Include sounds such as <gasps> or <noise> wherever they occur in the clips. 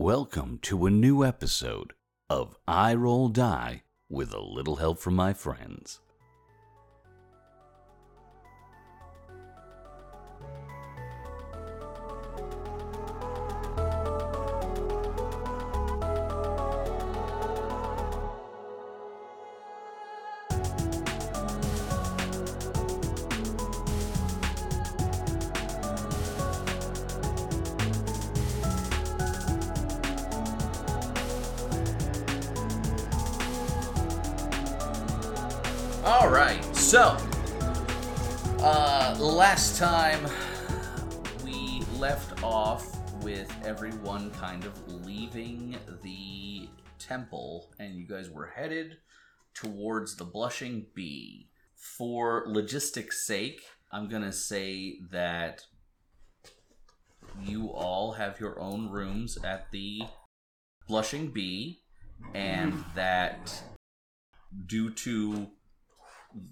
Welcome to a new episode of I Roll Die with a little help from my friends. So uh, last time we left off with everyone kind of leaving the temple, and you guys were headed towards the Blushing Bee. For logistics' sake, I'm gonna say that you all have your own rooms at the Blushing Bee, and that due to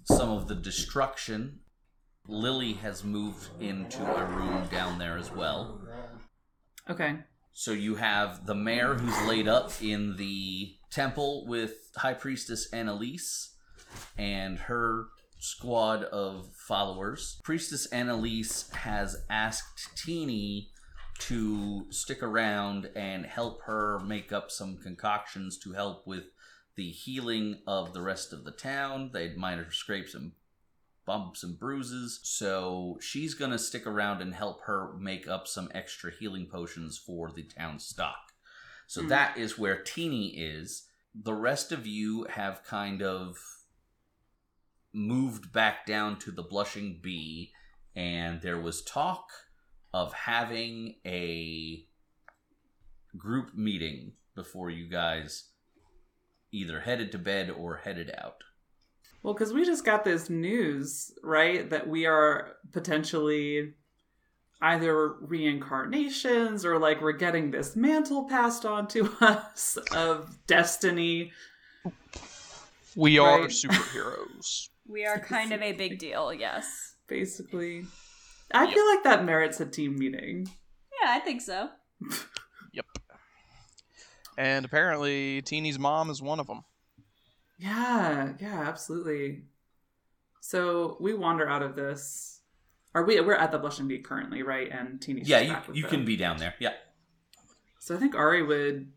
some of the destruction. Lily has moved into a room down there as well. Okay. So you have the mayor who's laid up in the temple with High Priestess Annalise and her squad of followers. Priestess Annalise has asked Teeny to stick around and help her make up some concoctions to help with the healing of the rest of the town. They had minor scrapes and bumps and bruises. So she's going to stick around and help her make up some extra healing potions for the town stock. So Hmm. that is where Teeny is. The rest of you have kind of moved back down to the Blushing Bee, and there was talk of having a group meeting before you guys either headed to bed or headed out. Well, because we just got this news, right, that we are potentially either reincarnations or like we're getting this mantle passed on to <laughs> us of destiny. We are Right. superheroes. <laughs> We are kind of a big deal, yes. Basically, I feel like that merits a team meeting. Yeah, I think so. <laughs> yep. And apparently, Teeny's mom is one of them. Yeah, yeah, absolutely. So we wander out of this. Are we? We're at the Blushing Bee currently, right? And Teeny's yeah, you, back you can be down there. Yeah. So I think Ari would,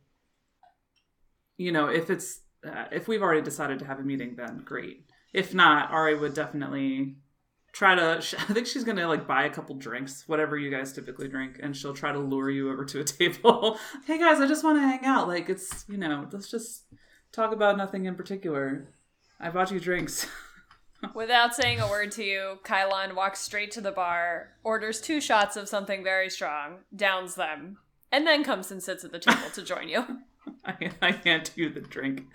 you know, if it's uh, if we've already decided to have a meeting, then great. If not, Ari would definitely try to. <laughs> I think she's gonna like buy a couple drinks, whatever you guys typically drink, and she'll try to lure you over to a <laughs> table. hey guys, I just want to hang out. Like it's you know, let's just talk about nothing in particular. I bought you drinks. <laughs> Without saying a word to you, Kylon walks straight to the bar, orders two shots of something very strong, downs them, and then comes and sits at the table to join you. I, I, can't do the drink.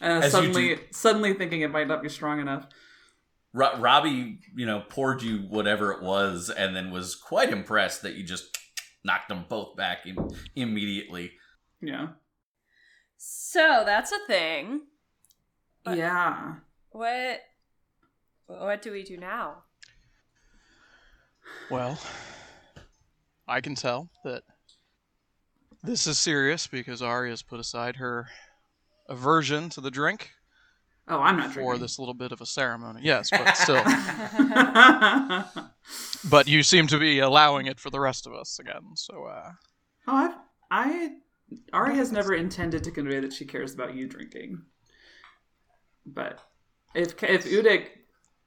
Uh, suddenly, suddenly thinking it might not be strong enough. Ro- Robbie, you know, poured you whatever it was and then was quite impressed that you just knocked them both back Im- immediately. Yeah. So that's a thing. What? Yeah. What? What do we do now? Well, I can tell that this is serious because Arya's put aside her aversion to the drink Oh, I'm not for drinking. this little bit of a ceremony. Yes, but still. oh, <laughs> but you seem to be allowing it for the rest of us again. So, uh, I've, I, Ari has never intended to convey that she cares about you drinking. But if if Udik,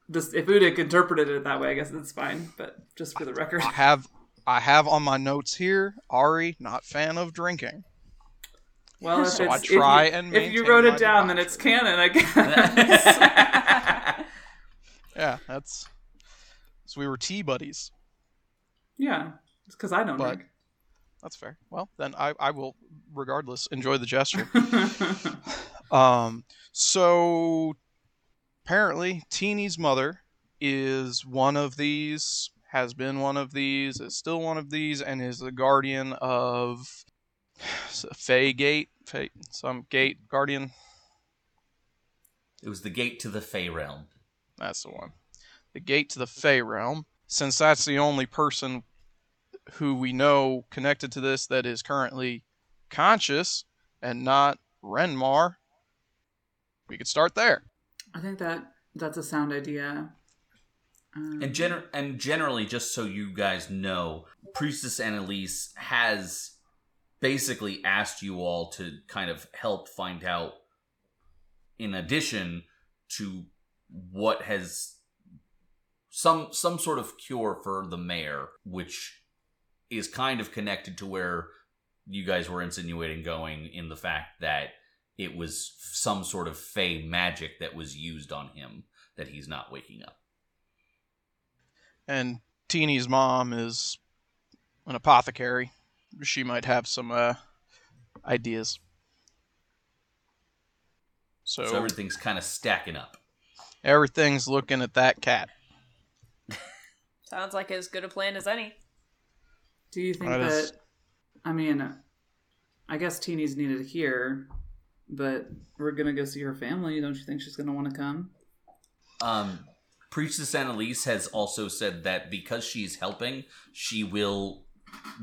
this if Udik interpreted it that way, I guess it's fine. But just for the record, I have I have on my notes here Ari not fan of drinking. Well, if, <laughs> So I try you, and if you wrote it down, then it's canon, I <laughs> guess. Yeah, that's so we were tea buddies. yeah, it's because I don't But- drink. That's fair. Well, then I, I will regardless enjoy the gesture. <laughs> Um, so apparently, Teeny's mother is one of these, has been one of these, is still one of these, and is the guardian of Fey Gate, Fey, some gate guardian. It was the gate to the Fey realm. That's the one. The gate to the Fey realm. Since that's the only person who we know connected to this that is currently conscious and not Renmar, we could start there. I think that that's a sound idea. Um, And gener- and generally, just so you guys know, Priestess Annalise has basically asked you all to kind of help find out, in addition to what has some some sort of cure for the mayor, which is kind of connected to where you guys were insinuating going in the fact that it was some sort of fey magic that was used on him that he's not waking up. And Teeny's mom is an apothecary. She might have some uh, ideas. So, So everything's kind of stacking up. everything's looking at that cat. <laughs> Sounds like as good a plan as any. do you think That that? is- I mean, I guess Teeny's needed here, but we're gonna go see her family. Don't you think she's gonna want to come? Um, Priestess Annalise has also said that because she's helping, she will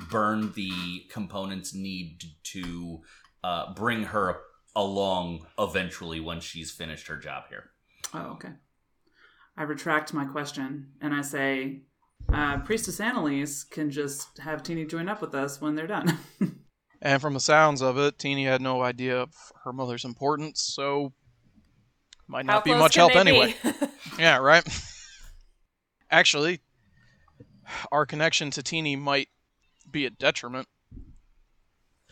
burn the components need to uh, bring her along eventually when she's finished her job here. Oh, okay. I retract my question and I say, uh, Priestess Annalise can just have Teeny join up with us when they're done. <laughs> And from the sounds of it, Teeny had no idea of her mother's importance, so might How not be much help anyway. <laughs> Yeah, right. Actually, our connection to Teeny might be a detriment.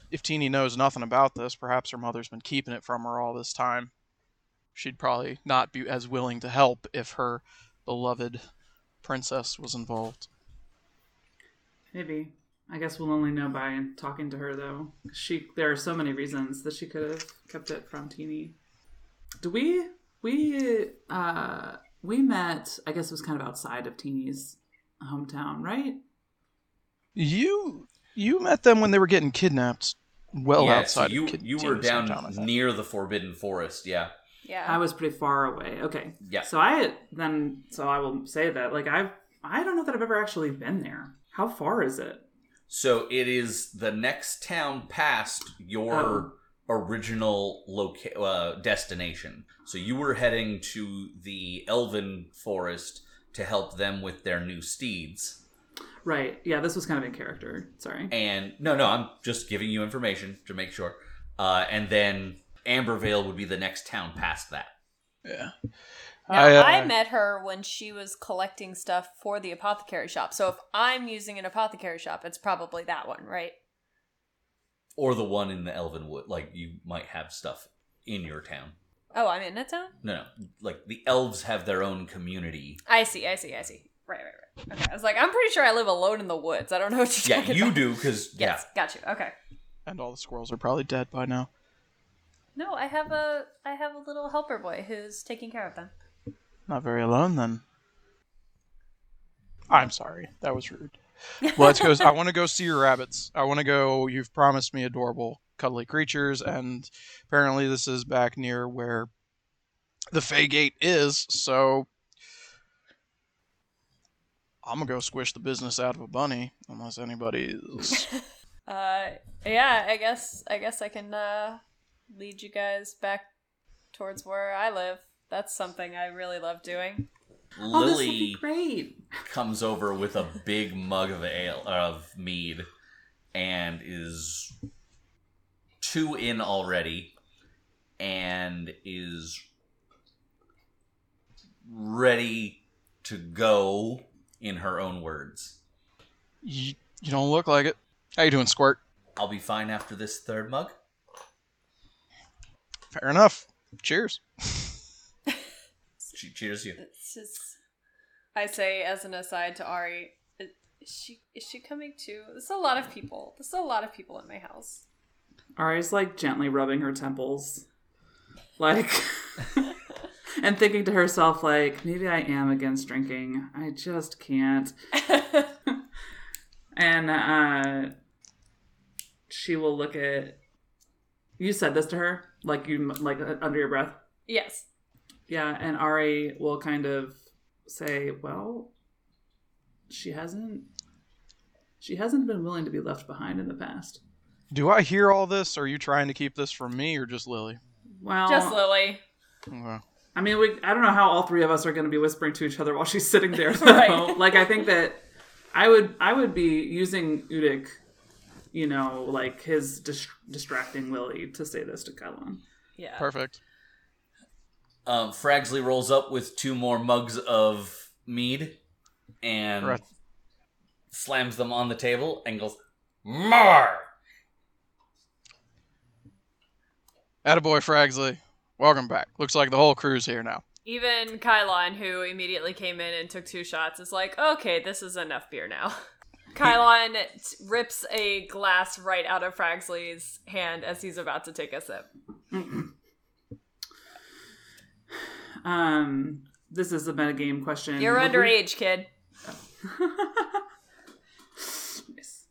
If Teeny knows nothing about this, perhaps her mother's been keeping it from her all this time. She'd probably not be as willing to help if her beloved princess was involved. Maybe. I guess we'll only know by talking to her, though. She there are so many reasons that she could have kept it from Teeny. Do we we uh we met? I guess it was kind of outside of Teeny's hometown, right? You you met them when they were getting kidnapped, well yeah, outside. so you of Kid- you were Teeny's down hometown, near the Forbidden Forest. Yeah, yeah. I was pretty far away. Okay. yeah. So I then so I will say that like I I don't know that I've ever actually been there. How far is it? So it is the next town past your original loca- uh, destination. So you were heading to the Elven Forest to help them with their new steeds. Right. Yeah, this was kind of in character. Sorry. And no, no, I'm just giving you information to make sure. Uh, and then Ambervale would be the next town past that. Yeah. Now, I, I, uh, met her when she was collecting stuff for the apothecary shop. So if I'm using an apothecary shop, it's probably that one, right? Or the one in the Elven Wood. Like, you might have stuff in your town. Oh, I'm in that town? No, no. Like, the elves have their own community. I see, I see, I see. Right, right, right. Okay. I was like, I'm pretty sure I live alone in the woods. I don't know what you're Yeah, talking you about. do, because, Yes, got you. Okay. and all the squirrels are probably dead by now. No, I have a I have a little helper boy who's taking care of them. Not very alone then. I'm sorry. That was rude. Let's go. I want to go see your rabbits. I want to go. You've promised me adorable, cuddly creatures, and apparently this is back near where the Fey Gate is. So I'm gonna go squish the business out of a bunny, unless anybody is. <laughs> Uh, yeah, I guess I guess I can uh, lead you guys back towards where I live. That's something I really love doing. Oh, this will Lily be great. comes over with a big mug of ale of mead and is two in already and is ready to go in her own words. you, you don't look like it. How you doing, Squirt? I'll be fine after this third mug. Fair enough. Cheers. She cheers you. It's just, I say as an aside to Ari, is she is she coming too? There's a lot of people. There's a lot of people in my house. Ari's like gently rubbing her temples. Like <laughs> and thinking to herself like maybe I am against drinking. I just can't. <laughs> And uh she will look at You said this to her like you like uh, under your breath. yes. Yeah, and Ari will kind of say, "Well, she hasn't she hasn't been willing to be left behind in the past." Do I hear all this? Or are you trying to keep this from me or just Lily? Well, Just Lily. Okay. I mean, we, I don't know how all three of us are going to be whispering to each other while she's sitting there. <laughs> Right. Like, I think that I would, I would be using Udik, you know, like his dis- distracting Lily to say this to Kylon. Yeah. Perfect. Um, Fragsley rolls up with two more mugs of mead and Right. slams them on the table and goes, More! Attaboy Fragsley. Welcome back. Looks like the whole crew's here now. Even Kylon, who immediately came in and took two shots, is like, okay, this is enough beer now. <laughs> Kylon t- rips a glass right out of Fragsley's hand as he's about to take a sip. <clears throat> Um, this is a metagame question. You're Would we- underage, kid. <laughs>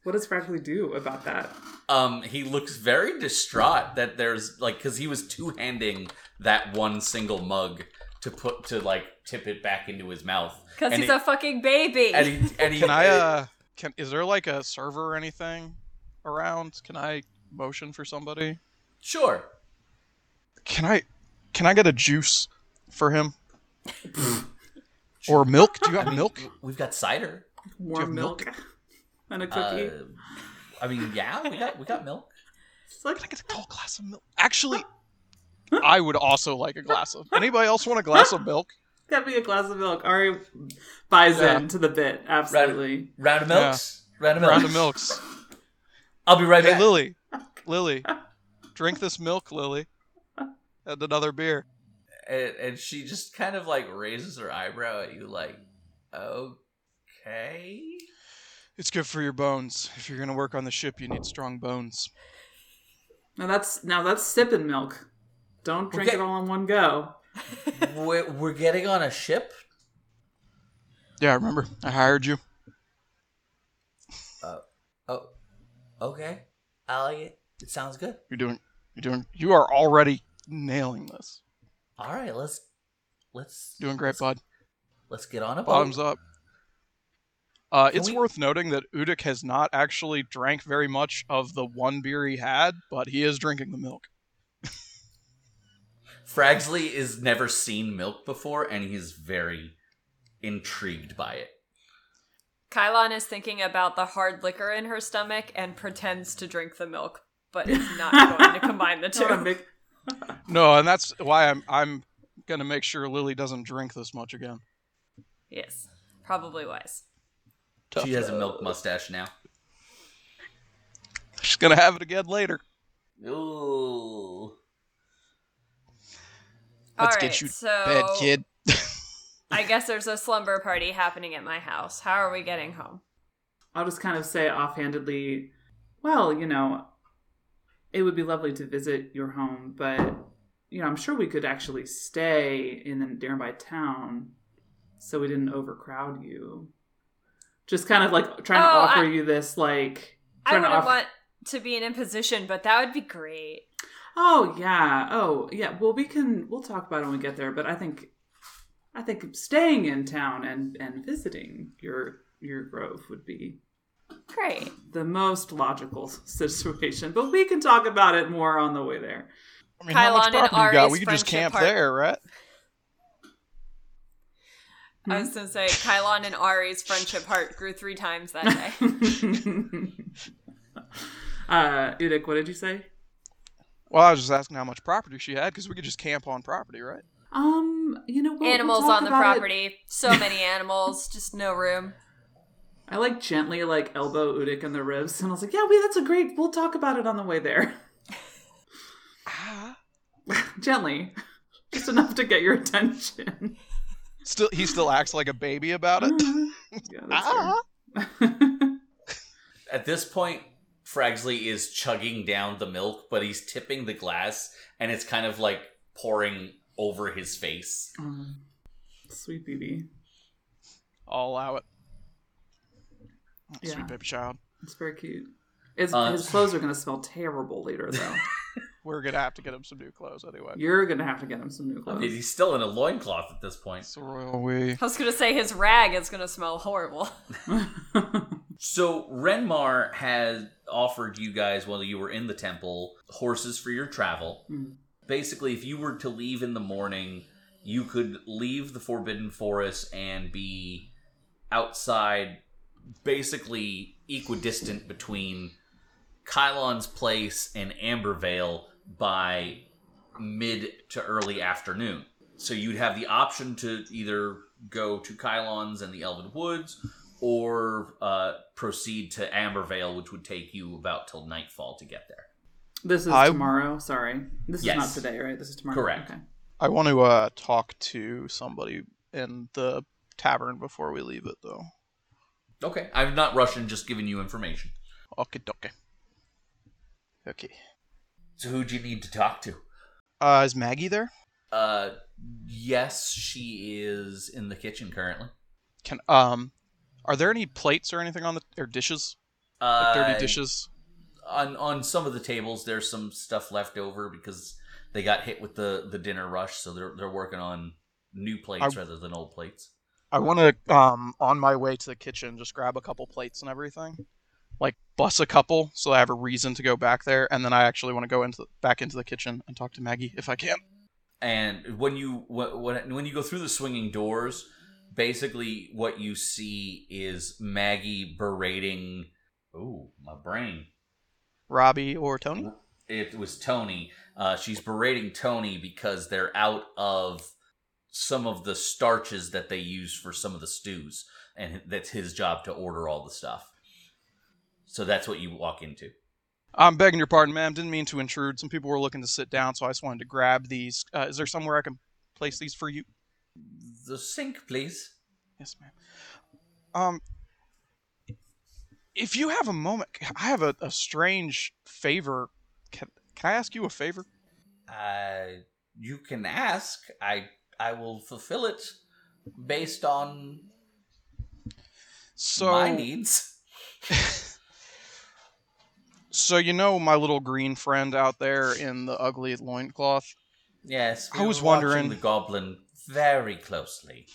What does Fragly do about that? Um, he looks very distraught that there's like because he was two handing that one single mug to put to like tip it back into his mouth Because he's he- a fucking baby. and he and he Can I uh can is there like a server or anything around? Can I motion for somebody? sure Can I can I get a juice for him? <laughs> or milk? Do you have milk? we've got cider Warm have milk, milk? and a uh, cookie. I mean yeah we got we got milk like Can I get a tall glass of milk? Actually, I would also like a glass of. Anybody else want a glass of milk? <laughs> gotta be a glass of milk. Ari buys Yeah. into the bit. Absolutely. round of milks round of milk Round of milks. <laughs> I'll be right Hey, back Lily. <laughs> Lily. Drink this milk, Lily. And another beer. and, and she just kind of like raises her eyebrow at you like okay It's good for your bones. If you're gonna work on the ship, you need strong bones. Now that's now that's sipping milk. Don't drink Okay. it all in one go. <laughs> we're, we're getting on a ship Yeah, I remember I hired you. Oh, oh okay i like it it sounds good You're doing. You're doing. You are already nailing this. all right let's let's Doing great, bud. let's get on a boat Bottoms up. Uh, it's we- worth noting that Udik has not actually drank very much of the one beer he had, but he is drinking the milk. Fragsley is never seen milk before, and he's very intrigued by it. Kylon is thinking about the hard liquor in her stomach and pretends to drink the milk, but is not <laughs> going to combine the two. Vic. <laughs> No, and that's why I'm I'm gonna make sure Lily doesn't drink this much again. Yes, probably wise. She has a milk mustache now. She's gonna have it again later. Ooh. Let's All get you so to bed, kid. <laughs> I guess there's a slumber party happening at my house. How are we getting home? I'll just kind of say offhandedly, well, you know, it would be lovely to visit your home, but you know, I'm sure we could actually stay in the nearby town so we didn't overcrowd you. Just kind of like trying to Oh, offer I- you this like I trying to wouldn't offer want to be an imposition, but that would be great. Oh yeah. Oh yeah. Well, we can. We'll talk about it when we get there. But I think, I think staying in town and and visiting your your grove would be Great. the most logical situation. But we can talk about it more on the way there. I mean, how much Kylon and property you got? We could just camp part- there, right? I was gonna say Kylon and Ari's friendship heart grew three times that day. <laughs> uh, Udik, what did you say? Well, I was just asking how much property she had because we could just camp on property, right? Um, you know, we'll, we'll animals talk on the about it. property. So <laughs> many animals, just no room. I like gently like elbow Udik in the ribs, and I was like, yeah, we that's a great. We'll talk about it on the way there. Ah. <laughs> gently, just enough to get your attention. Still, he still acts like a baby about it. <laughs> yeah, that's Ah. <laughs> At this point, Fragsley is chugging down the milk, but he's tipping the glass, and it's kind of like pouring over his face. Oh, sweet baby. I'll allow it. Yeah. Sweet baby child. It's very cute. His, Uh, his clothes are going to smell terrible later, though. We're gonna have to get him some new clothes anyway. You're going to have to get him some new I clothes. mean, he's still in a loincloth at this point. It's the royal we. I was gonna say his rag is gonna smell horrible. <laughs> So Renmar had offered you guys while you were in the temple horses for your travel. Mm. Basically, if you were to leave in the morning, you could leave the Forbidden Forest and be outside, basically equidistant between Kylon's place and Ambervale by mid to early afternoon. So you'd have the option to either go to Kylon's and the Elven Woods or uh, proceed to Ambervale, which would take you about till nightfall to get there. This is I- tomorrow. Sorry, this Yes. is not today, right? This is tomorrow. Correct. Okay. I want to uh, talk to somebody in the tavern before we leave it, though. Okay, I'm not rushing, just giving you information. Okay, okay. Okay. So who'd you need to talk to? Uh, is Maggie there? Uh, yes, she is in the kitchen currently. Can um, are there any plates or anything on the or dishes? Uh, Like dirty dishes? on on some of the tables there's some stuff left over because they got hit with the the dinner rush so they're they're working on new plates I- rather than old plates I want to um on my way to the kitchen just grab a couple plates and everything, like bus a couple so I have a reason to go back there, and then I actually want to go into back into the kitchen and talk to Maggie if I can. and when you when when you go through the swinging doors basically what you see is Maggie berating oh my brain Robbie or Tony? it was Tony. Uh, she's berating Tony because they're out of some of the starches that they use for some of the stews, and that's his job to order all the stuff. So that's what you walk into. I'm begging your pardon, ma'am. Didn't mean to intrude. Some people were looking to sit down, so I just wanted to grab these. Uh, is there somewhere I can place these for you? The sink, please. Yes, ma'am. Um, if you have a moment, I have a, a strange favor. Can, can I ask you a favor? Uh, you can ask. I I will fulfill it based on So, my needs. <laughs> so you know my little green friend out there in the ugly loincloth? Yes, I was wondering- the goblin very closely.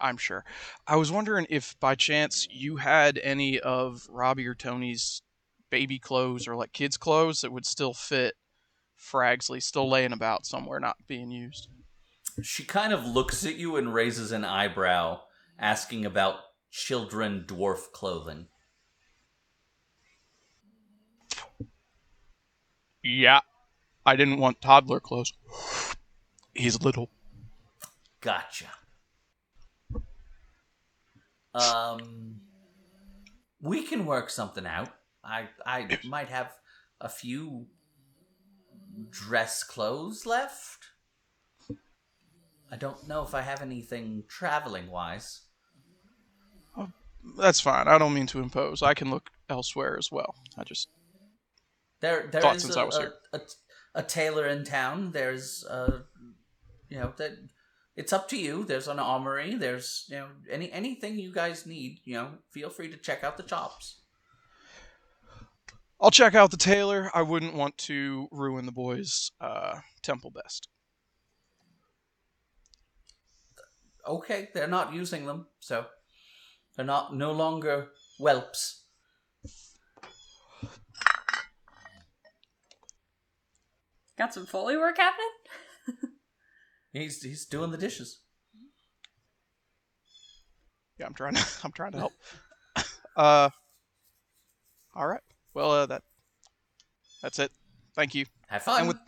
I'm sure. I was wondering if by chance you had any of Robbie or Tony's baby clothes or like kids' clothes that would still fit Fragsley, still laying about somewhere, not being used. She kind of looks at you and raises an eyebrow, asking about children dwarf clothing. Yeah. I didn't want toddler clothes. He's little. Gotcha. Um, we can work something out. I I might have a few dress clothes left. I don't know if I have anything traveling wise. That's fine. I don't mean to impose. I can look elsewhere as well. I just There, there Thought is a, a, a, a tailor in town. There's, uh, you know, that it's up to you. There's an armory. There's, you know, any anything you guys need. You know, feel free to check out the chops. I'll check out the tailor. I wouldn't want to ruin the boys' uh, temple best. Okay, they're not using them, so they're not no longer whelps. Got some Foley work happening? He's he's doing the dishes. Yeah, I'm trying to. <laughs> I'm trying to help. uh. All right. Well, uh, that. That's it. Thank you. Have fun. And with,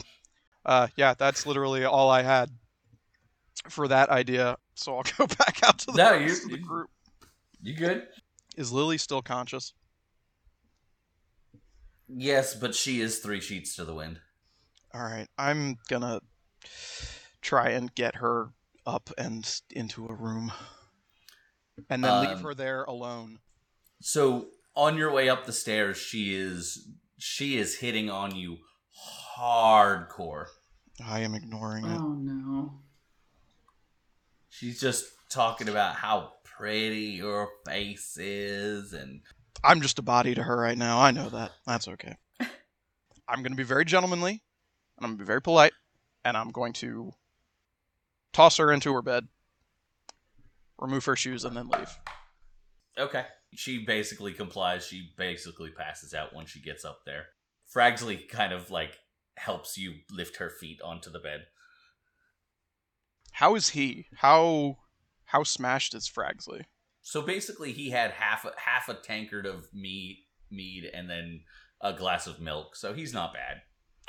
uh, yeah, that's literally all I had for that idea. So I'll <laughs> go back out to the No, rest you- of the group. you good? Is Lily still conscious? Yes, but she is three sheets to the wind. All right. I'm gonna try and get her up and into a room, and then leave Um, her there alone. So on your way up the stairs, she is she is hitting on you hardcore. I am ignoring it. Oh no. She's just talking about how pretty your face is and I'm just a body to her right now. I know that. That's okay. <laughs> I'm going to be very gentlemanly, and I'm going to be very polite, and I'm going to toss her into her bed, remove her shoes, and then leave. okay. she basically complies. She basically passes out when she gets up there. Fragsley kind of like helps you lift her feet onto the bed. How is he? How how smashed is Fragsley? So basically, he had half a, half a tankard of meat, mead, and then a glass of milk. So he's not bad.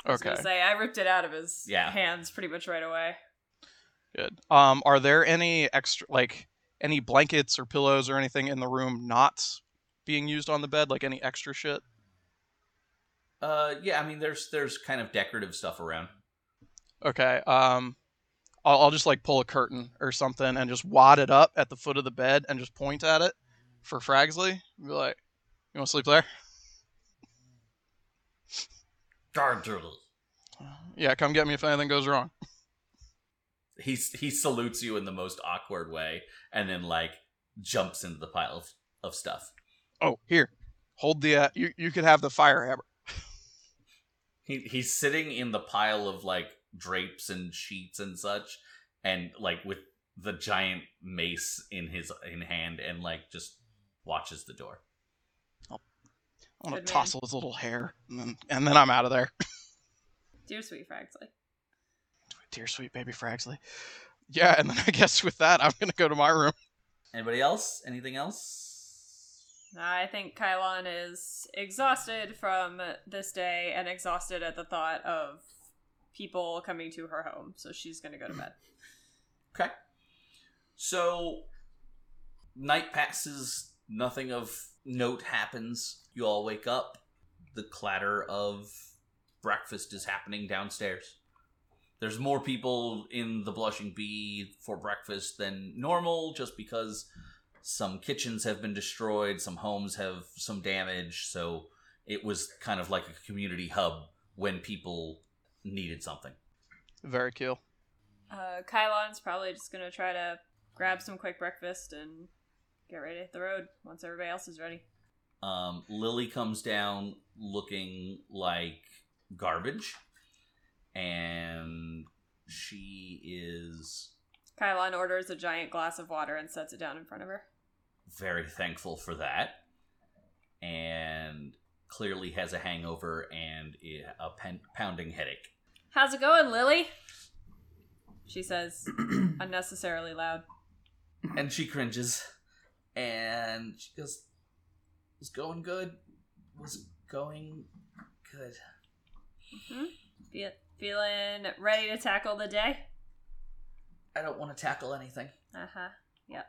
I was Okay, gonna say I ripped it out of his Yeah. hands pretty much right away. good. Um, are there any extra like any blankets or pillows or anything in the room not being used on the bed? Like any extra shit? Uh, yeah. I mean, there's there's kind of decorative stuff around. Okay. Um, I'll, I'll just like pull a curtain or something and just wad it up at the foot of the bed and just point at it for Fragsley. Be like, "You want to sleep there?" Yeah, come get me if anything goes wrong. <laughs> He he salutes you in the most awkward way, and then like jumps into the pile of, of stuff. Oh, here, hold the. Uh, you you could have the fire hammer. He he's sitting in the pile of like drapes and sheets and such, and like with the giant mace in his in hand, and like just watches the door. I want Good to man. tousle his little hair, and then and then I'm out of there. <laughs> Dear sweet Fragsley. Dear sweet baby Fragsley. Yeah, and then I guess with that, I'm gonna go to my room. Anybody else? Anything else? I think Kylon is exhausted from this day and exhausted at the thought of people coming to her home, so she's gonna go to bed. <clears throat> Okay. So night passes, nothing of note happens. You all wake up. The clatter of breakfast is happening downstairs. There's more people in the Blushing Bee for breakfast than normal just because some kitchens have been destroyed, some homes have some damage, so it was kind of like a community hub when people needed something. Very cool. Uh, Kylon's probably just gonna try to grab some quick breakfast and get ready to hit the road once everybody else is ready. Um, Lily comes down looking like garbage, and she is Kylon orders a giant glass of water and sets it down in front of her. very thankful for that, and clearly has a hangover and a pen- pounding headache. How's it going, Lily? She says <clears throat> unnecessarily loud. And she cringes, and she goes, "Was going good. Was going good." Fe- feeling ready to tackle the day? I don't want to tackle anything, Uh huh. Yep.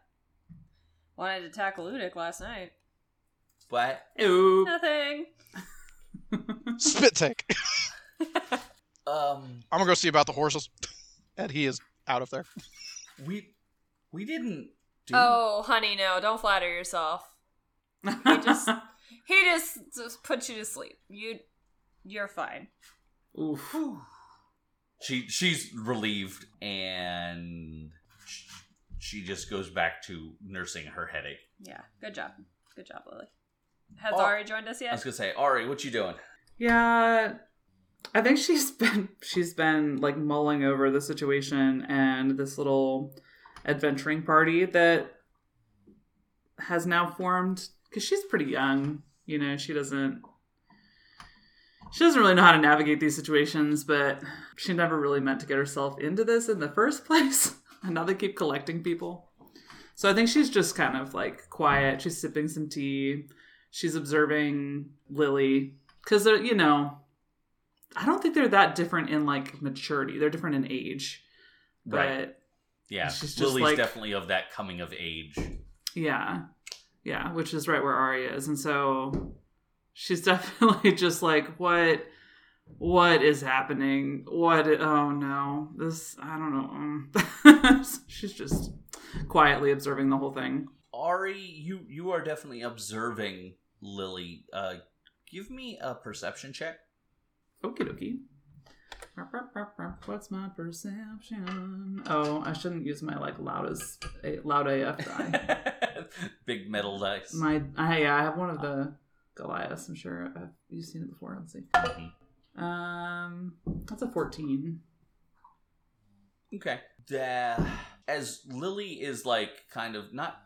Wanted to tackle Udik last night. What? Ew. Nothing. <laughs> Spit take. <laughs> um. I'm gonna go see about the horses. <laughs> And he is out of there. We we didn't do Oh, honey, no! Don't flatter yourself. He just <laughs> he just just puts you to sleep. You you're fine. Oof. <sighs> She she's relieved and she just goes back to nursing her headache. Yeah. Good job. Good job, Lily. Has Oh, Ari joined us yet? I was gonna say, Ari, what you doing? Yeah, I think she's been she's been like mulling over the situation and this little adventuring party that has now formed because she's pretty young. You know, she doesn't she doesn't really know how to navigate these situations, but she never really meant to get herself into this in the first <laughs> place. <laughs> and now they keep collecting people. So I think she's just kind of like quiet. She's sipping some tea. She's observing Lily because they're you know i don't think they're that different in like maturity they're different in age but Right. Yeah, She's Lily's like- definitely of that coming of age. yeah yeah which is right where ari is and so she's <laughs> definitely just like what what is happening what oh no this i don't know <laughs> she's just quietly observing the whole thing Ari, you you are definitely observing Lily. Uh, give me a perception check. Okie dokie. What's my perception? Oh, I shouldn't use my like loudest a loud AF die. Big metal dice. my I yeah, I have one of the Goliaths. I'm sure I've you've seen it before. Let's see. Mhm. Um, that's a 14. Okay. Da- as Lily is like kind of not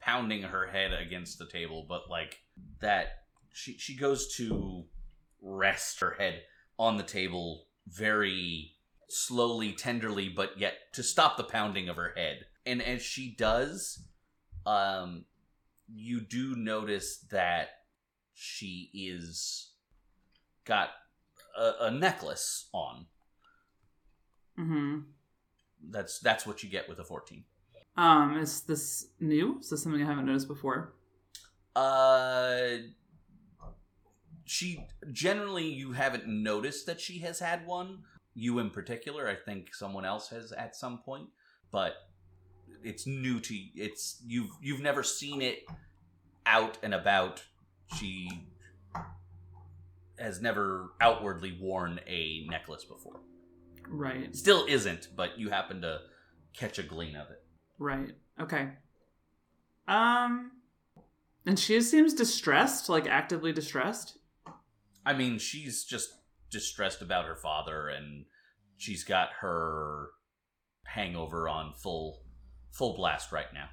pounding her head against the table, but like that she she goes to rest her head on the table very slowly, tenderly, but yet to stop the pounding of her head. And as she does, um, you do notice that she is got a, a necklace on. Mm-hmm. That's that's what you get with a fourteen. Um, is this new? Is this something I haven't noticed before? Uh, she generally you haven't noticed that she has had one. You in particular, I think someone else has at some point, but it's new to it's you've you've never seen it out and about. She has never outwardly worn a necklace before. Right. Still isn't, but you happen to catch a gleam of it. Right. Okay. Um, and she seems distressed, like actively distressed. I mean, she's just distressed about her father, and she's got her hangover on full full blast right now.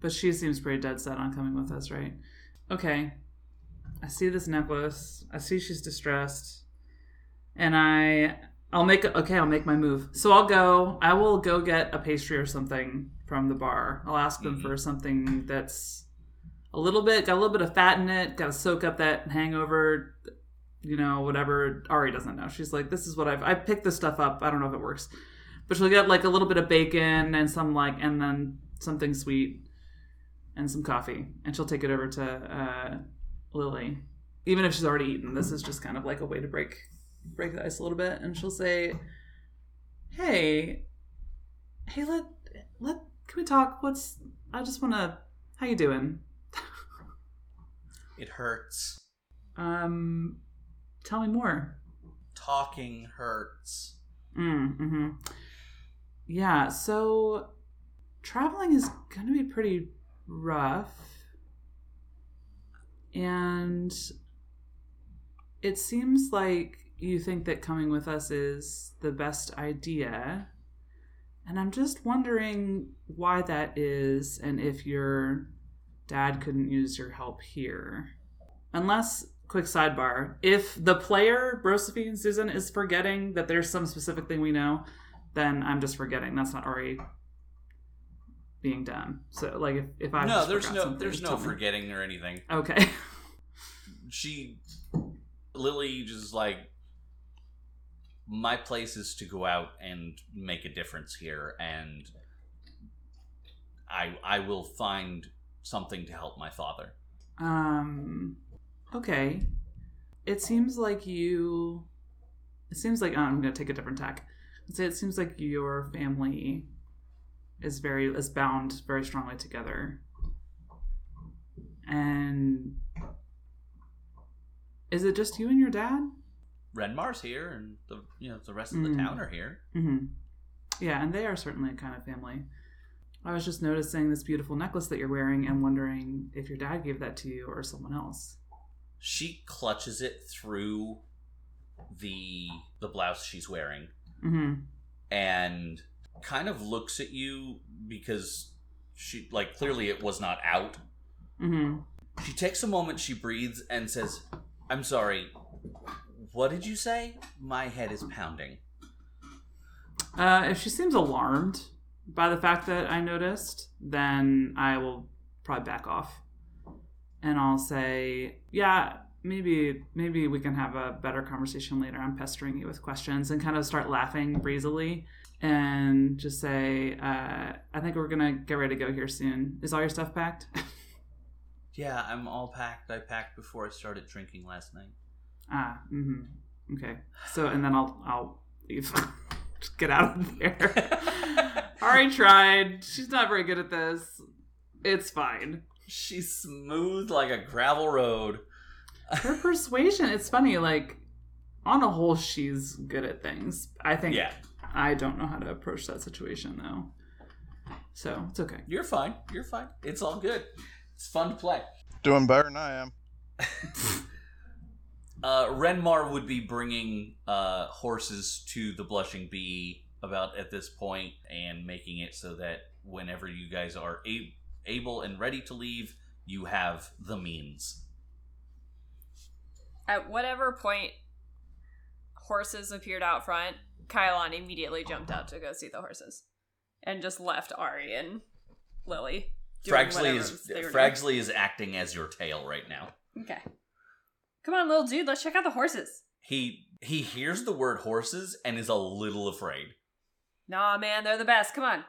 But she seems pretty dead set on coming with us, right? Okay. I see this necklace. I see she's distressed. And I I'll make okay, I'll make my move. So I'll go I will go get a pastry or something from the bar. I'll ask them Mhm. for something that's a little bit got a little bit of fat in it, gotta soak up that hangover, you know, whatever. Ari doesn't know. She's like, This is what I've I picked this stuff up. I don't know if it works. But she'll get like a little bit of bacon and some like and then something sweet and some coffee, and she'll take it over to uh, Lily. Even if she's already eaten, this is just kind of like a way to break break the ice a little bit. And she'll say, "Hey, hey, let let can we talk? What's I just want to how you doing? It hurts. Um, tell me more. Talking hurts. Mm, hmm Yeah, so traveling is going to be pretty rough. And it seems like you think that coming with us is the best idea. And I'm just wondering why that is and if your dad couldn't use your help here. Unless, quick sidebar, if the player, Brosephine Susan, is forgetting that there's some specific thing we know, then I'm just forgetting. That's not already being done. So, like, if, if I no, just there's no there's no tell me. forgetting or anything. Okay. She Lily just like my place is to go out and make a difference here and I I will find something to help my father. Um. Okay. It seems like you. It seems like oh, I'm going to take a different tack. Say it seems like your family is very is bound very strongly together, and is it just you and your dad? Renmar's here and the you know the rest of the Mm. town are here. Mm-hmm. Yeah, and they are certainly a kind of family. I was just noticing this beautiful necklace that you're wearing and wondering if your dad gave that to you or someone else. She clutches it through the the blouse she's wearing Mm-hmm. and kind of looks at you because she like clearly it was not out. Mm-hmm. She takes a moment, she breathes and says, "I'm sorry. What did you say? My head is pounding." Uh, if she seems alarmed by the fact that I noticed, then I will probably back off, and I'll say, "Yeah, maybe maybe we can have a better conversation later. I'm pestering you with questions," and kind of start laughing breezily, and just say, uh, "I think we're gonna get ready to go here soon. Is all your stuff packed?" <laughs> Yeah, I'm all packed. I packed before I started drinking last night. ah, mm-hmm. Okay. So, and then I'll I'll leave. just <laughs> get out of there. <laughs> Ari tried. She's not very good at this. It's fine. She's smooth like a gravel road. Her persuasion, it's funny, like, on a whole, she's good at things. I think Yeah, I don't know how to approach that situation, though. So, it's okay. you're fine. You're fine. It's all good. It's fun to play. Doing better than I am. <laughs> Uh, Renmar would be bringing uh, horses to the Blushing Bee about at this point and making it so that whenever you guys are a- able and ready to leave, you have the means. At whatever point horses appeared out front, Kylon immediately jumped out to go see the horses. And just left Ari and Lily. Fragsley is doing. Fragsley is acting as your tail right now. Okay. Come on, little dude, let's check out the horses. He he hears the word horses and is a little afraid. Nah, man, they're the best. Come on.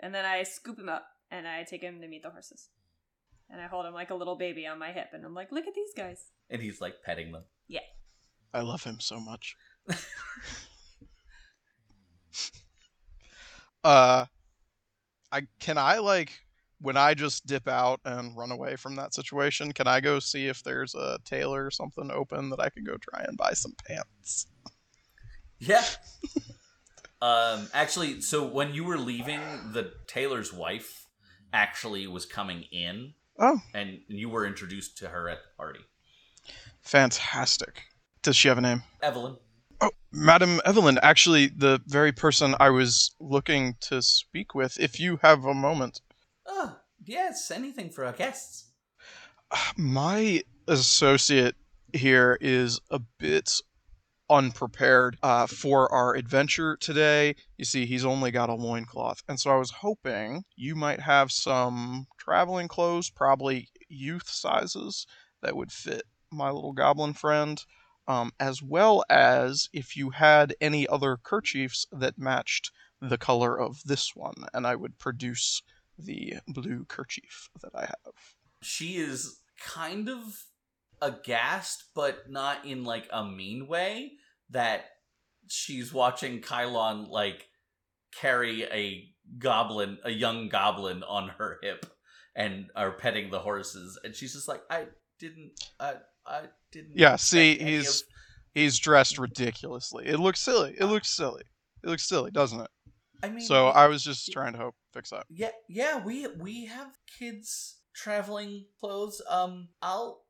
And then I scoop him up and I take him to meet the horses. And I hold him like a little baby on my hip and I'm like, look at these guys. And he's like petting them. Yeah. I love him so much. <laughs> uh I can I like when I just dip out and run away from that situation, can I go see if there's a tailor or something open that I could go try and buy some pants? Yeah. <laughs> um actually so when you were leaving the tailor's wife actually was coming in Oh, and you were introduced to her at the party. fantastic. Does she have a name? Evelyn. Oh, Madam Evelyn, actually the very person I was looking to speak with, if you have a moment. Oh, yes, anything for our guests. My associate here is a bit unprepared uh, for our adventure today. You see, he's only got a loincloth. And so I was hoping you might have some traveling clothes, probably youth sizes, that would fit my little goblin friend. Um, as well as if you had any other kerchiefs that matched the color of this one, and I would produce the blue kerchief that I have. She is kind of aghast, but not in like a mean way, that she's watching Kylon like carry a goblin, a young goblin on her hip and are petting the horses. And she's just like, I didn't, I, I didn't. Yeah, see, he's of- he's dressed ridiculously. It looks silly. It looks silly. It looks silly, doesn't it? I mean, So I was just trying to hope fix that. Yeah, yeah, we we have kids traveling clothes. Um, I'll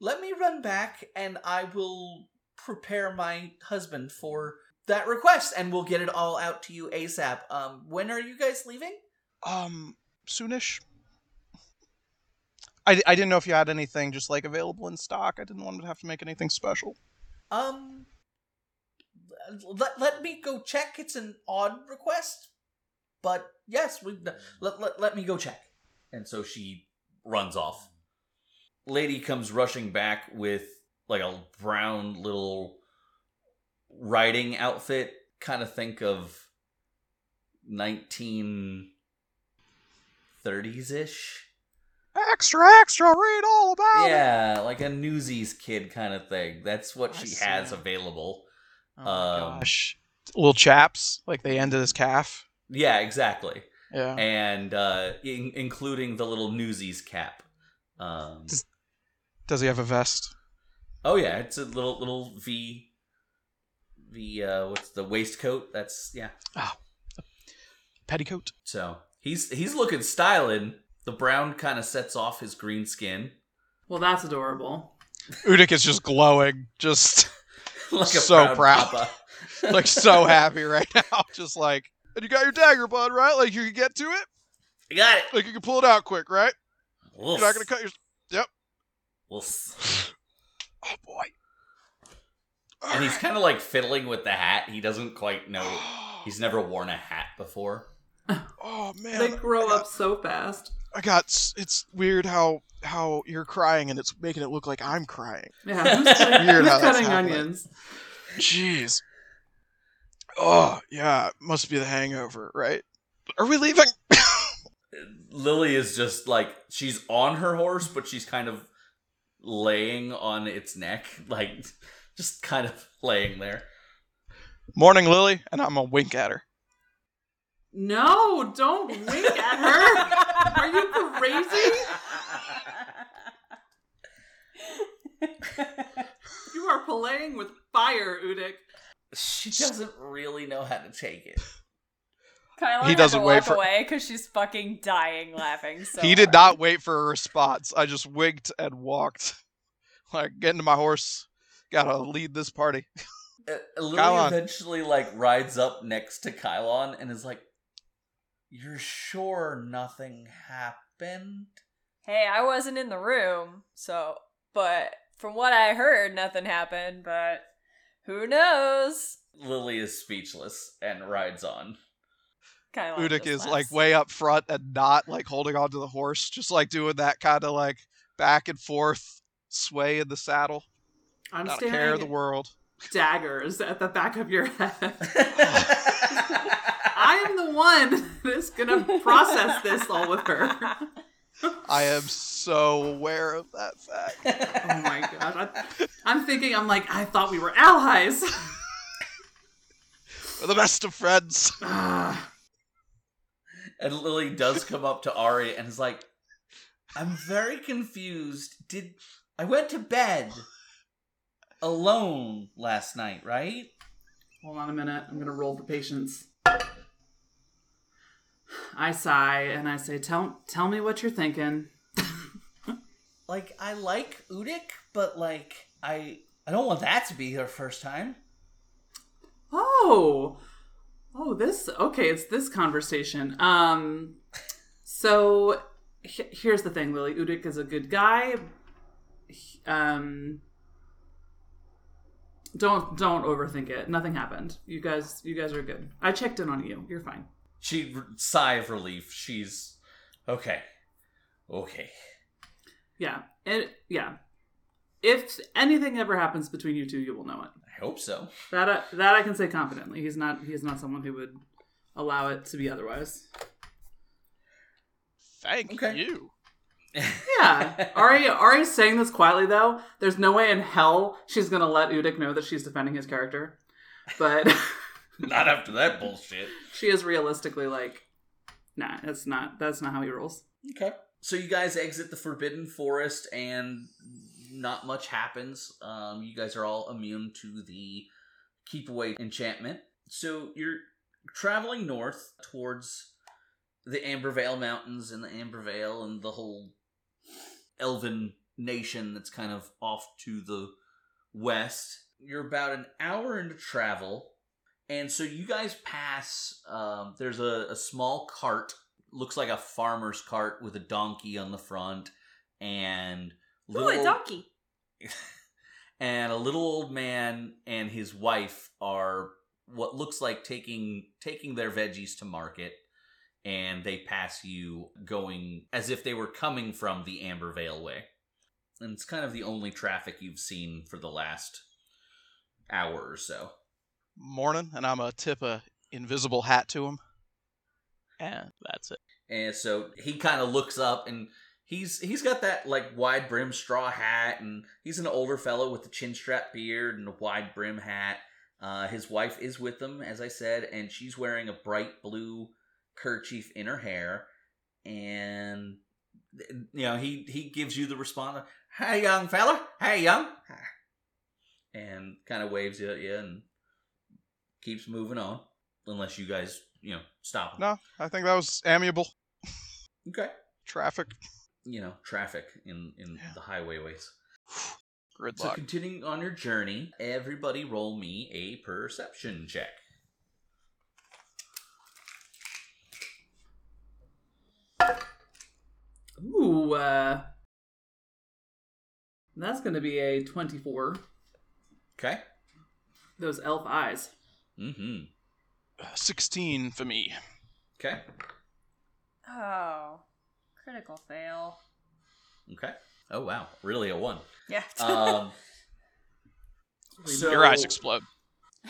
let me run back and I will prepare my husband for that request and we'll get it all out to you ASAP. Um, when are you guys leaving? Um, soonish. I, I didn't know if you had anything just like available in stock. I didn't want to have to make anything special. Um, let, let me go check. It's an odd request, but yes, we let, let, let me go check. And so she runs off. Lady comes rushing back with like a brown little riding outfit. Kind of think of 1930s ish. Extra, extra, read all about it. Yeah, like a Newsies kid kind of thing. That's what I she see. has available. Oh my Um, gosh. Little chaps, like the end of his calf. Yeah, exactly. Yeah. and uh, in- including the little Newsies cap. Um, Does- Does he have a vest? Oh yeah, it's a little little V. V. Uh, what's the waistcoat? That's yeah. Oh. Petticoat? So he's he's looking styling. The brown kind of sets off his green skin, Well, that's adorable. Udik is just glowing, just <laughs> like a So proud, proud. papa. <laughs> like so happy right now. <laughs> Just like, and you got your dagger, bud, right? Like you can get to it. You got it. Like you can pull it out quick, right? Wolf. You're not gonna cut your. Wolf. Oh boy. And he's kind of like fiddling with the hat. He doesn't quite know. <gasps> He's never worn a hat before. Oh man. They grow got, up so fast. I got. It's weird how how you're crying and it's making it look like I'm crying. Yeah, who's, <laughs> Weird who's cutting onions? Jeez. Oh yeah, must be the hangover, right? Are we leaving? <laughs> Lily is just like she's on her horse, but she's kind of laying on its neck, like just kind of laying there. Morning, Lily, and I'm gonna wink at her. No, don't wink at her. Are you crazy? You are playing with fire, Udik. She doesn't really know how to take it. Kyla He doesn't to wait walk for- away because she's fucking dying laughing. So he did hard. not wait for a response. I just winked and walked. <laughs> Like, get into my horse. Gotta lead this party. <laughs> Uh, Lily Kylon. eventually like rides up next to Kylon and is like, You're sure nothing happened? Hey, I wasn't in the room, so but from what I heard, nothing happened, but who knows? Lily is speechless and rides on. Kind Udik is like way up front and not like holding onto the horse, just like doing that kind of like back and forth sway in the saddle. I'm Not a care of the world. daggers at the back of your head. <laughs> I am the one that's gonna process this all with her. I am so aware of that fact. Oh my gosh. I, I'm thinking, I'm like, I thought we were allies. <laughs> We're the best of friends. <sighs> Ah. And Lily does come up to Ari and is like, I'm very confused. Did I went to bed alone last night, right? Hold on a minute. I'm gonna roll for patience. I sigh and I say, "Tell, tell me what you're thinking." <laughs> Like I like Udik, but like I I don't want that to be her first time. Oh, oh, this okay. It's this conversation. Um, so he- here's the thing, Lily. Udik is a good guy. He- Um, don't don't overthink it. Nothing happened. You guys, you guys are good. I checked in on you. You're fine. She sigh of relief. She's okay. Okay. Yeah, and yeah. If anything ever happens between you two, you will know it. I hope so. That I, that I can say confidently. He's not he's not someone who would allow it to be otherwise. Thank Okay. you. <laughs> Yeah. Ari Ari's saying this quietly though. There's no way in hell she's gonna let Udik know that she's defending his character. But <laughs> Not after that bullshit. she is realistically like, nah, that's not that's not how he rolls. Okay. So you guys exit the Forbidden Forest, and not much happens. Um, you guys are all immune to the keep away enchantment. So you're traveling north towards the Ambervale Mountains and the Ambervale and the whole elven nation that's kind of off to the west. You're about an hour into travel, and so you guys pass. Um, there's a, a small cart looks like a farmer's cart with a donkey on the front and Ooh, little a donkey. <laughs> and a little old man and his wife are what looks like taking taking their veggies to market and they pass you going as if they were coming from the Ambervale way. And it's kind of the only traffic you've seen for the last hour or so. Morning, and I'm gonna tip a invisible hat to him. And that's it. And so he kind of looks up and he's he's got that like wide brim straw hat and he's an older fellow with a chin strap beard and a wide brim hat. Uh, his wife is with him, as I said, and she's wearing a bright blue kerchief in her hair. And you know he he gives you the response, "Hey, young fella, hey, young," <sighs> and kind of waves at you and keeps moving on, unless you guys you know stop him. No, I think that was amiable. Okay. Traffic. You know traffic in in Yeah. the highwayways. So continuing on your journey, everybody roll me a perception check. Ooh, uh, that's gonna be a twenty-four. Okay. Those elf eyes. Mm-hmm. 16 for me. Okay. Oh, critical fail. Okay. Oh wow, really a one. Yeah. <laughs> Um. so Your eyes explode.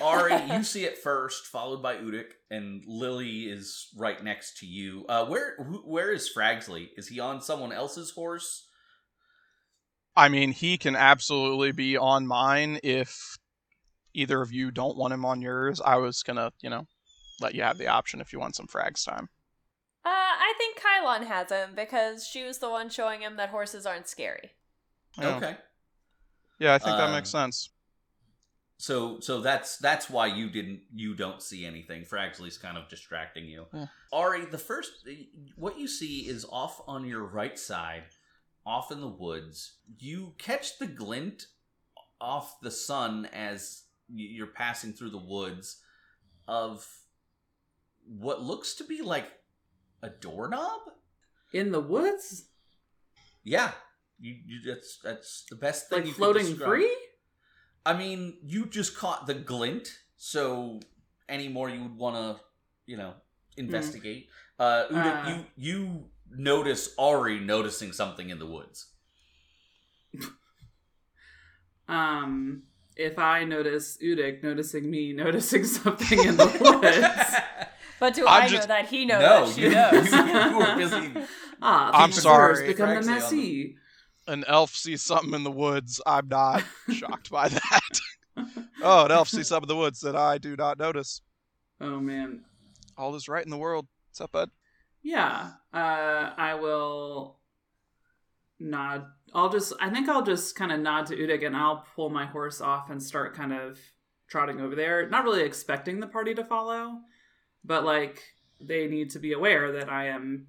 Ari, <laughs> you see it first, followed by Udik, and Lily is right next to you. Uh, where wh- where is Fragsley? Is he on someone else's horse? I mean, he can absolutely be on mine if either of you don't want him on yours. I was gonna, you know, let you have the option if you want some frags time. I think Kylon has him because she was the one showing him that horses aren't scary. Yeah. Okay. Yeah, I think that Um, makes sense. So so that's that's why you didn't you don't see anything. Fragsley's kind of distracting you. Yeah. Ari, the first what you see is off on your right side, off in the woods. You catch the glint off the sun as you're passing through the woods of what looks to be like a doorknob? In the woods? Yeah, you, you that's that's the best thing. Like floating free? I mean, you just caught the glint, so any more you would want to, you know, investigate. Uh, Uda, Uh. you you notice Ari noticing something in the woods. <laughs> Um, if I notice Udik noticing me <laughs> noticing something in the woods. <laughs> But do I'm I just- know that he knows no, that she you, knows? you, <laughs> you were busy. <laughs> ah, I'm sorry. Become the Frankly, the- messy. An elf sees something in the woods. I'm not <laughs> shocked by that. oh, an elf sees something in the woods that I do not notice. Oh man. All is right in the world. What's up, bud? Yeah. Uh, I will nod. I'll just. I think I'll just kind of nod to Udik, and I'll pull my horse off and start kind of trotting over there. Not really expecting the party to follow, but like they need to be aware that I am.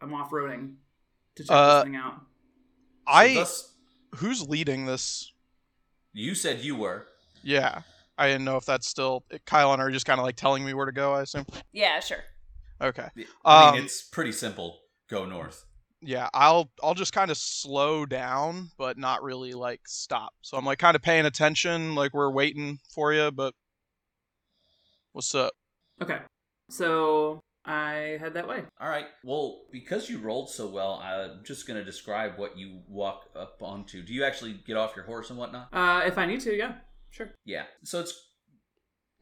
I'm off roading to check Uh, this thing out. So I. thus, Who's leading this? you said you were. Yeah. I didn't know if that's still Kylon are just kind of like telling me where to go. I assume. yeah, sure. Okay. I Um, mean, it's pretty simple. Go north. yeah i'll i'll just kind of slow down but not really like stop so i'm like kind of paying attention like we're waiting for you but what's up Okay. So I head that way. All right. Well, because you rolled so well, I'm just going to describe what you walk up onto. Do you actually get off your horse and whatnot? Uh, if I need to, yeah, sure. Yeah. So it's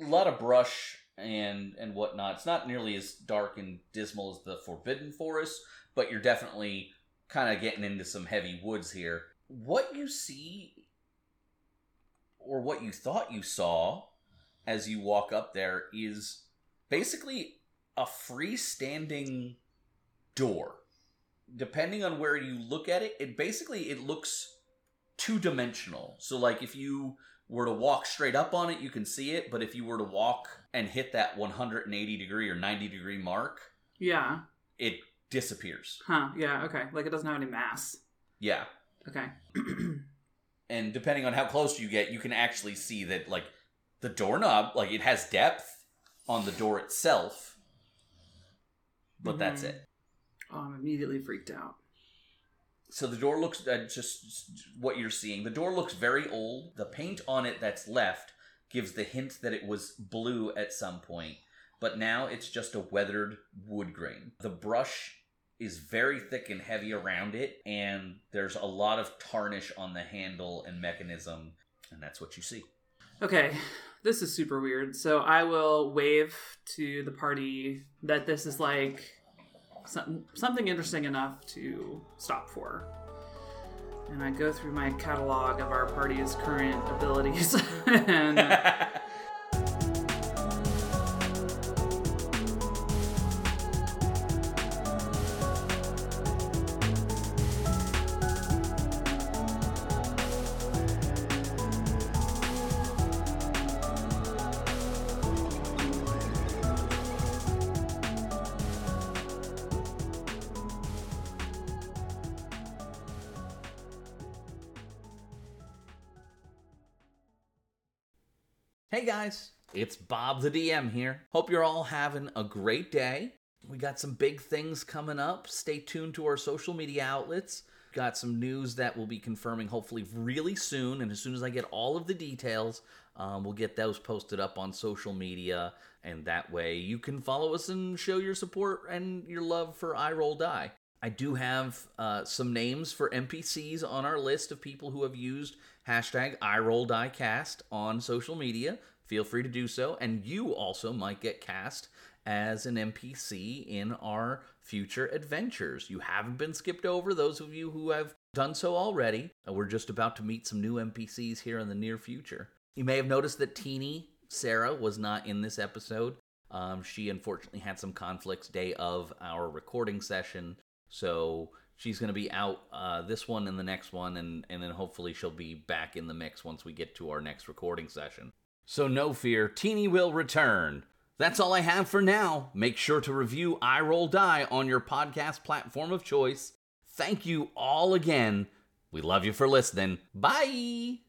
a lot of brush and and whatnot. It's not nearly as dark and dismal as the Forbidden Forest, but you're definitely kind of getting into some heavy woods here. What you see, or what you thought you saw, as you walk up there, is basically a freestanding door. Depending on where you look at it, it basically it looks two dimensional. So like if you were to walk straight up on it, you can see it, but if you were to walk and hit that 180 degree or 90 degree mark, Yeah. it disappears. Huh. Yeah. Okay. Like it doesn't have any mass. Yeah. Okay. And depending on how close you get, you can actually see that like the doorknob, like it has depth on the door itself. But that's Mhm. it. oh, I'm immediately freaked out. So the door looks uh, just just what you're seeing. The door looks very old. The paint on it that's left gives the hint that it was blue at some point, but now it's just a weathered wood grain. The brush is very thick and heavy around it, and there's a lot of tarnish on the handle and mechanism, and that's what you see. Okay, this is super weird. So I will wave to the party that this is like some, something interesting enough to stop for. And I go through my catalog of our party's current abilities. <laughs> and uh, <laughs> Hey guys, it's Bob the DM here. Hope you're all having a great day. We got some big things coming up. Stay tuned to our social media outlets. Got some news that we'll be confirming hopefully really soon. And as soon as I get all of the details, um, we'll get those posted up on social media. And that way you can follow us and show your support and your love for I Roll Die. I do have uh, some names for NPCs on our list of people who have used hashtag IRollDieCast on social media. Feel free to do so. And you also might get cast as an NPC in our future adventures. You haven't been skipped over, those of you who have done so already. Uh, We're just about to meet some new NPCs here in the near future. You may have noticed that Teeny Sarah was not in this episode. Um, she unfortunately had some conflicts day of our recording session, so she's going to be out uh, this one and the next one, and, and then hopefully she'll be back in the mix once we get to our next recording session. So no fear, Teeny will return. That's all I have for now. Make sure to review I Roll Die on your podcast platform of choice. Thank you all again. We love you for listening. Bye.